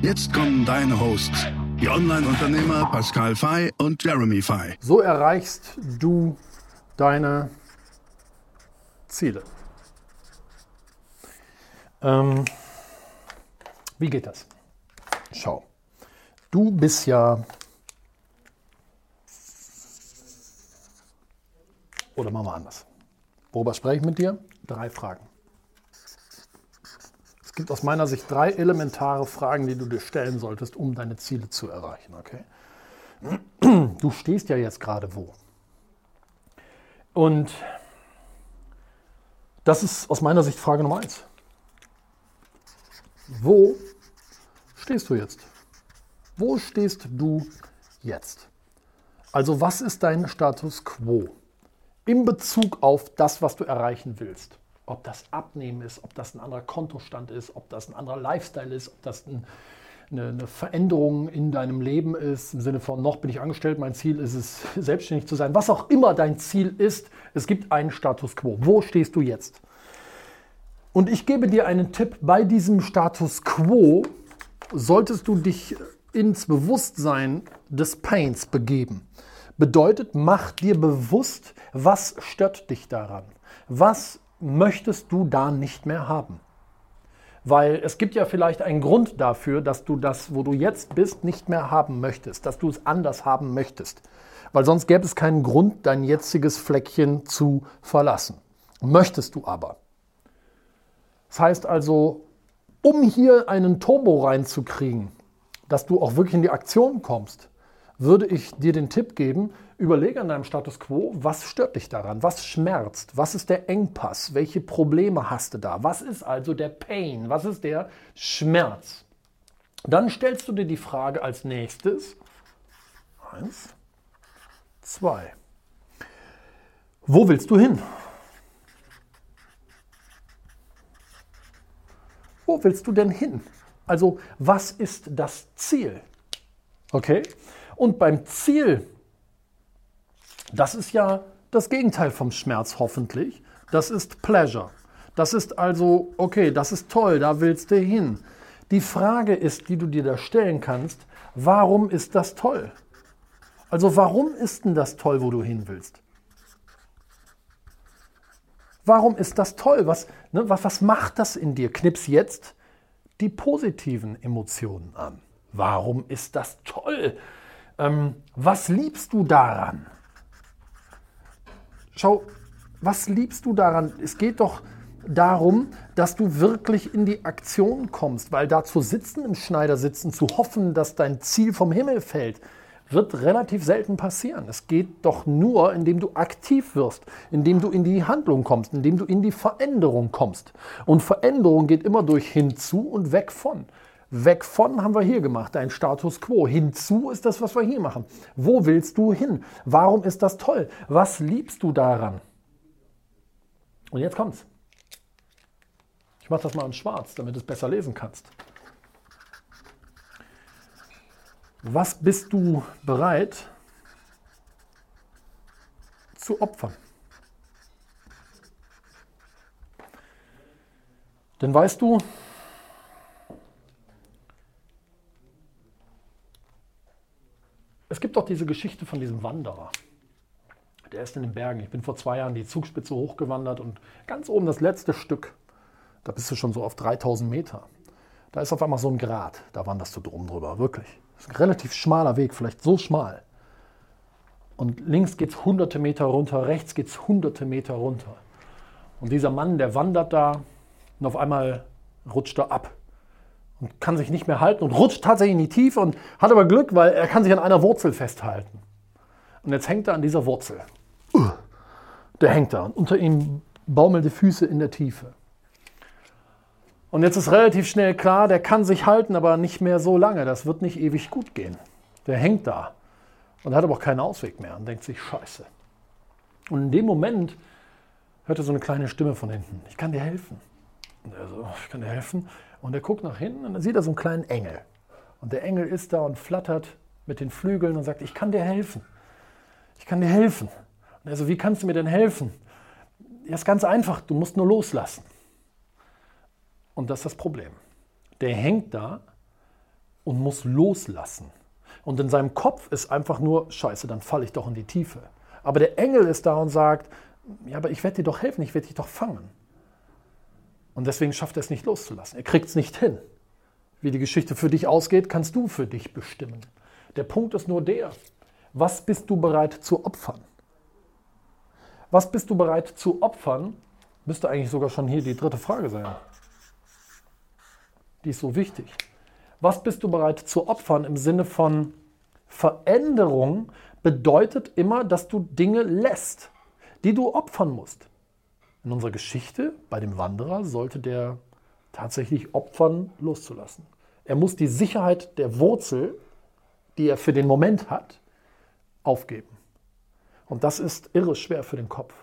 Jetzt kommen deine Hosts, die Online-Unternehmer Pascal Fay und Jeremy Fay. So erreichst du deine Ziele. Ähm, wie geht das? Schau, du bist ja, oder machen wir anders. Worüber spreche ich mit dir? Drei Fragen. Gibt aus meiner Sicht drei elementare Fragen, die du dir stellen solltest, um deine Ziele zu erreichen. Okay? Du stehst ja jetzt gerade wo. Und das ist aus meiner Sicht Frage Nummer eins. Wo stehst du jetzt? Wo stehst du jetzt? Also was ist dein Status quo in Bezug auf das, was du erreichen willst? Ob das Abnehmen ist, ob das ein anderer Kontostand ist, ob das ein anderer Lifestyle ist, ob das ein, eine, eine, Veränderung in deinem Leben ist, im Sinne von noch bin ich angestellt, mein Ziel ist es, selbstständig zu sein. Was auch immer dein Ziel ist, es gibt einen Status quo. Wo stehst du jetzt? Und ich gebe dir einen Tipp, bei diesem Status quo solltest du dich ins Bewusstsein des Pains begeben. Bedeutet, mach dir bewusst, was stört dich daran? Was möchtest du da nicht mehr haben? Weil es gibt ja vielleicht einen Grund dafür, dass du das, wo du jetzt bist, nicht mehr haben möchtest, dass du es anders haben möchtest. Weil sonst gäbe es keinen Grund, dein jetziges Fleckchen zu verlassen. Möchtest du aber. Das heißt also, um hier einen Turbo reinzukriegen, dass du auch wirklich in die Aktion kommst, würde ich dir den Tipp geben, überlege an deinem Status quo, was stört dich daran, was schmerzt, was ist der Engpass, welche Probleme hast du da, was ist also der Pain, was ist der Schmerz. Dann stellst du dir die Frage als nächstes, eins, zwei, wo willst du hin? Wo willst du denn hin? Also was ist das Ziel? Okay? Und beim Ziel, das ist ja das Gegenteil vom Schmerz hoffentlich. Das ist Pleasure. Das ist also, okay, das ist toll, da willst du hin. Die Frage ist, die du dir da stellen kannst, warum ist das toll? Also warum ist denn das toll, wo du hin willst? Warum ist das toll? Was, ne, was, was macht das in dir? Knips jetzt die positiven Emotionen an. Warum ist das toll? Ähm, was liebst du daran? Schau, was liebst du daran? Es geht doch darum, dass du wirklich in die Aktion kommst, weil da zu sitzen im Schneidersitz zu hoffen, dass dein Ziel vom Himmel fällt, wird relativ selten passieren. Es geht doch nur, indem du aktiv wirst, indem du in die Handlung kommst, indem du in die Veränderung kommst. Und Veränderung geht immer durch hinzu und weg von. Weg von haben wir hier gemacht, dein Status quo. Hinzu ist das, was wir hier machen. Wo willst du hin? Warum ist das toll? Was liebst du daran? Und jetzt kommt's. Ich mache das mal in schwarz, damit du es besser lesen kannst. Was bist du bereit zu opfern? Denn weißt du, es gibt doch diese Geschichte von diesem Wanderer. Der ist in den Bergen. Ich bin vor zwei Jahren die Zugspitze hochgewandert und ganz oben das letzte Stück, da bist du schon so auf 3000 Meter. Da ist auf einmal so ein Grat, da wanderst du drum drüber, wirklich. Das ist ein relativ schmaler Weg, vielleicht so schmal. Und links geht es hunderte Meter runter, rechts geht es hunderte Meter runter. Und dieser Mann, der wandert da und auf einmal rutscht er ab und kann sich nicht mehr halten und rutscht tatsächlich in die Tiefe und hat aber Glück, weil er kann sich an einer Wurzel festhalten. Und jetzt hängt er an dieser Wurzel. Der hängt da und unter ihm baumeln die Füße in der Tiefe. Und jetzt ist relativ schnell klar, der kann sich halten, aber nicht mehr so lange. Das wird nicht ewig gut gehen. Der hängt da und hat aber auch keinen Ausweg mehr und denkt sich, scheiße. Und in dem Moment hört er so eine kleine Stimme von hinten. Ich kann dir helfen. Und so, ich kann dir helfen. Und er guckt nach hinten und dann sieht er so einen kleinen Engel. Und der Engel ist da und flattert mit den Flügeln und sagt, ich kann dir helfen. Ich kann dir helfen. Und er so, wie kannst du mir denn helfen? Ja, ist ganz einfach, du musst nur loslassen. Und das ist das Problem. Der hängt da und muss loslassen. Und in seinem Kopf ist einfach nur, scheiße, dann falle ich doch in die Tiefe. Aber der Engel ist da und sagt, ja, aber ich werde dir doch helfen, ich werde dich doch fangen. Und deswegen schafft er es nicht loszulassen. Er kriegt es nicht hin. Wie die Geschichte für dich ausgeht, kannst du für dich bestimmen. Der Punkt ist nur der, was bist du bereit zu opfern? Was bist du bereit zu opfern? Müsste eigentlich sogar schon hier die dritte Frage sein. Die ist so wichtig. Was bist du bereit zu opfern im Sinne von Veränderung bedeutet immer, dass du Dinge lässt, die du opfern musst. In unserer Geschichte bei dem Wanderer sollte der tatsächlich opfern, loszulassen. Er muss die Sicherheit der Wurzel, die er für den Moment hat, aufgeben. Und das ist irre schwer für den Kopf.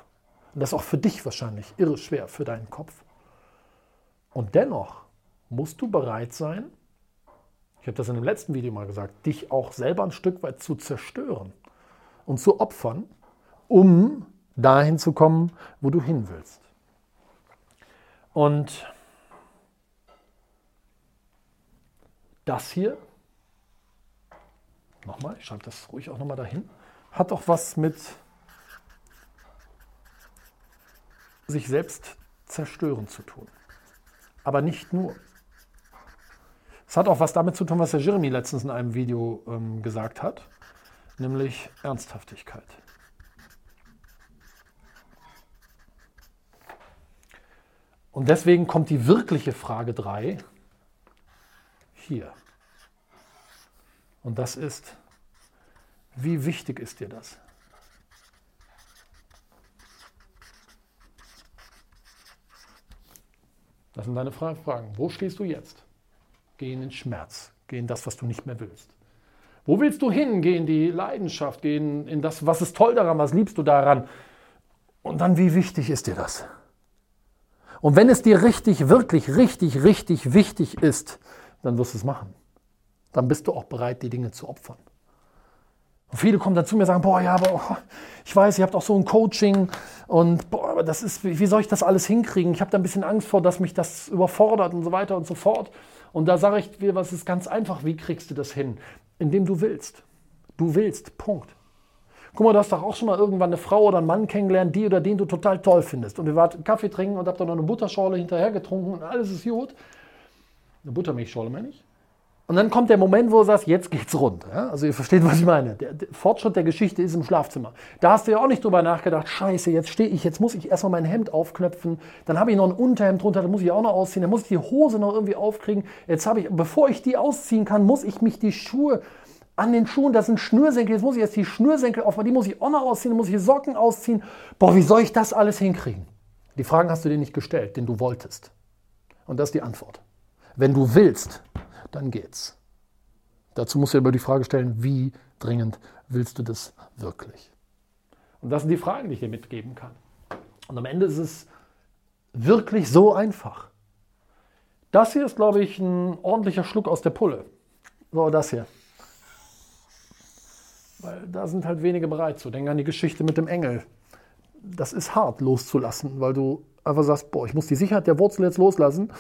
Und das ist auch für dich wahrscheinlich irre schwer für deinen Kopf. Und dennoch musst du bereit sein, ich habe das in dem letzten Video mal gesagt, dich auch selber ein Stück weit zu zerstören und zu opfern, um dahin zu kommen, wo du hin willst. Und das hier, nochmal, ich schreibe das ruhig auch nochmal dahin, hat auch was mit sich selbst zerstören zu tun. Aber nicht nur. Es hat auch was damit zu tun, was der Jeremy letztens in einem Video ähm, gesagt hat, nämlich Ernsthaftigkeit. Und deswegen kommt die wirkliche Frage 3 hier. Und das ist, wie wichtig ist dir das? Das sind deine Fragen. Wo stehst du jetzt? Geh in den Schmerz, geh in das, was du nicht mehr willst. Wo willst du hin? Geh in die Leidenschaft, geh in, in das, was ist toll daran, was liebst du daran? Und dann, wie wichtig ist dir das? Und wenn es dir richtig, wirklich, richtig, richtig wichtig ist, dann wirst du es machen. Dann bist du auch bereit, die Dinge zu opfern. Und viele kommen dann zu mir und sagen, boah, ja, aber oh, ich weiß, ihr habt auch so ein Coaching und boah, aber das ist, wie soll ich das alles hinkriegen? Ich habe da ein bisschen Angst vor, dass mich das überfordert und so weiter und so fort. Und da sage ich dir, was ist ganz einfach, wie kriegst du das hin? Indem du willst. Du willst, Punkt. Guck mal, du hast doch auch schon mal irgendwann eine Frau oder einen Mann kennengelernt, die oder den du total toll findest. Und ihr wart Kaffee trinken und habt dann noch eine Butterschorle hinterher getrunken und alles ist gut. Eine Buttermilchschorle meine ich. Und dann kommt der Moment, wo du sagst, jetzt geht's rund. Ja? Also ihr versteht, was ich meine. Der, der, Fortschritt der Geschichte ist im Schlafzimmer. Da hast du ja auch nicht drüber nachgedacht, scheiße, jetzt stehe ich, jetzt muss ich erstmal mein Hemd aufknöpfen, dann habe ich noch ein Unterhemd drunter, das muss ich auch noch ausziehen, dann muss ich die Hose noch irgendwie aufkriegen. Jetzt habe ich, bevor ich die ausziehen kann, muss ich mich die Schuhe an den Schuhen, das sind Schnürsenkel, jetzt muss ich jetzt die Schnürsenkel aufmachen, die muss ich auch noch ausziehen, muss ich die Socken ausziehen. Boah, wie soll ich das alles hinkriegen? Die Fragen hast du dir nicht gestellt, den du wolltest. Und das ist die Antwort. Wenn du willst, dann geht's. Dazu musst du dir aber die Frage stellen, wie dringend willst du das wirklich? Und das sind die Fragen, die ich dir mitgeben kann. Und am Ende ist es wirklich so einfach. Das hier ist, glaube ich, ein ordentlicher Schluck aus der Pulle. So, das hier. Weil da sind halt wenige bereit zu. Denk an die Geschichte mit dem Engel. Das ist hart loszulassen, weil du einfach sagst, boah, ich muss die Sicherheit der Wurzel jetzt loslassen.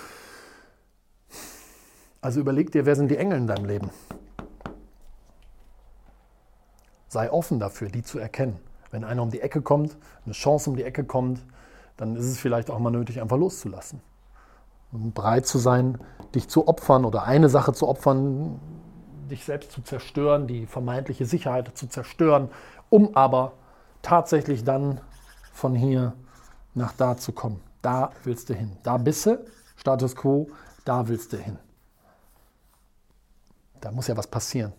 Also überleg dir, wer sind die Engel in deinem Leben? Sei offen dafür, die zu erkennen. Wenn einer um die Ecke kommt, eine Chance um die Ecke kommt, dann ist es vielleicht auch mal nötig, einfach loszulassen. Und bereit zu sein, dich zu opfern oder eine Sache zu opfern, dich selbst zu zerstören, die vermeintliche Sicherheit zu zerstören, um aber tatsächlich dann von hier nach da zu kommen. Da willst du hin. Da bist du, Status quo, da willst du hin. Da muss ja was passieren.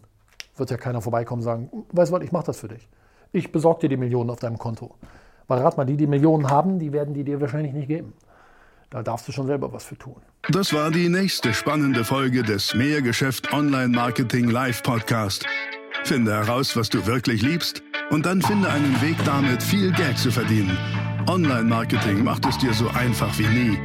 Wird ja keiner vorbeikommen und sagen, weißt du was, ich mache das für dich. Ich besorge dir die Millionen auf deinem Konto. Weil rat mal, die, die Millionen haben, die werden die dir wahrscheinlich nicht geben. Da darfst du schon selber was für tun. Das war die nächste spannende Folge des Mehrgeschäft Online Marketing Live Podcast. Finde heraus, was du wirklich liebst und dann finde einen Weg damit, viel Geld zu verdienen. Online Marketing macht es dir so einfach wie nie.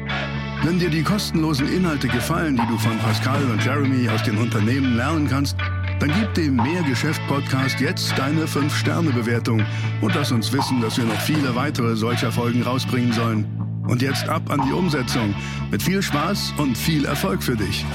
Wenn dir die kostenlosen Inhalte gefallen, die du von Pascal und Jeremy aus den Unternehmen lernen kannst, dann gib dem Mehrgeschäft-Podcast jetzt deine 5-Sterne-Bewertung und lass uns wissen, dass wir noch viele weitere solcher Folgen rausbringen sollen. Und jetzt ab an die Umsetzung. Mit viel Spaß und viel Erfolg für dich.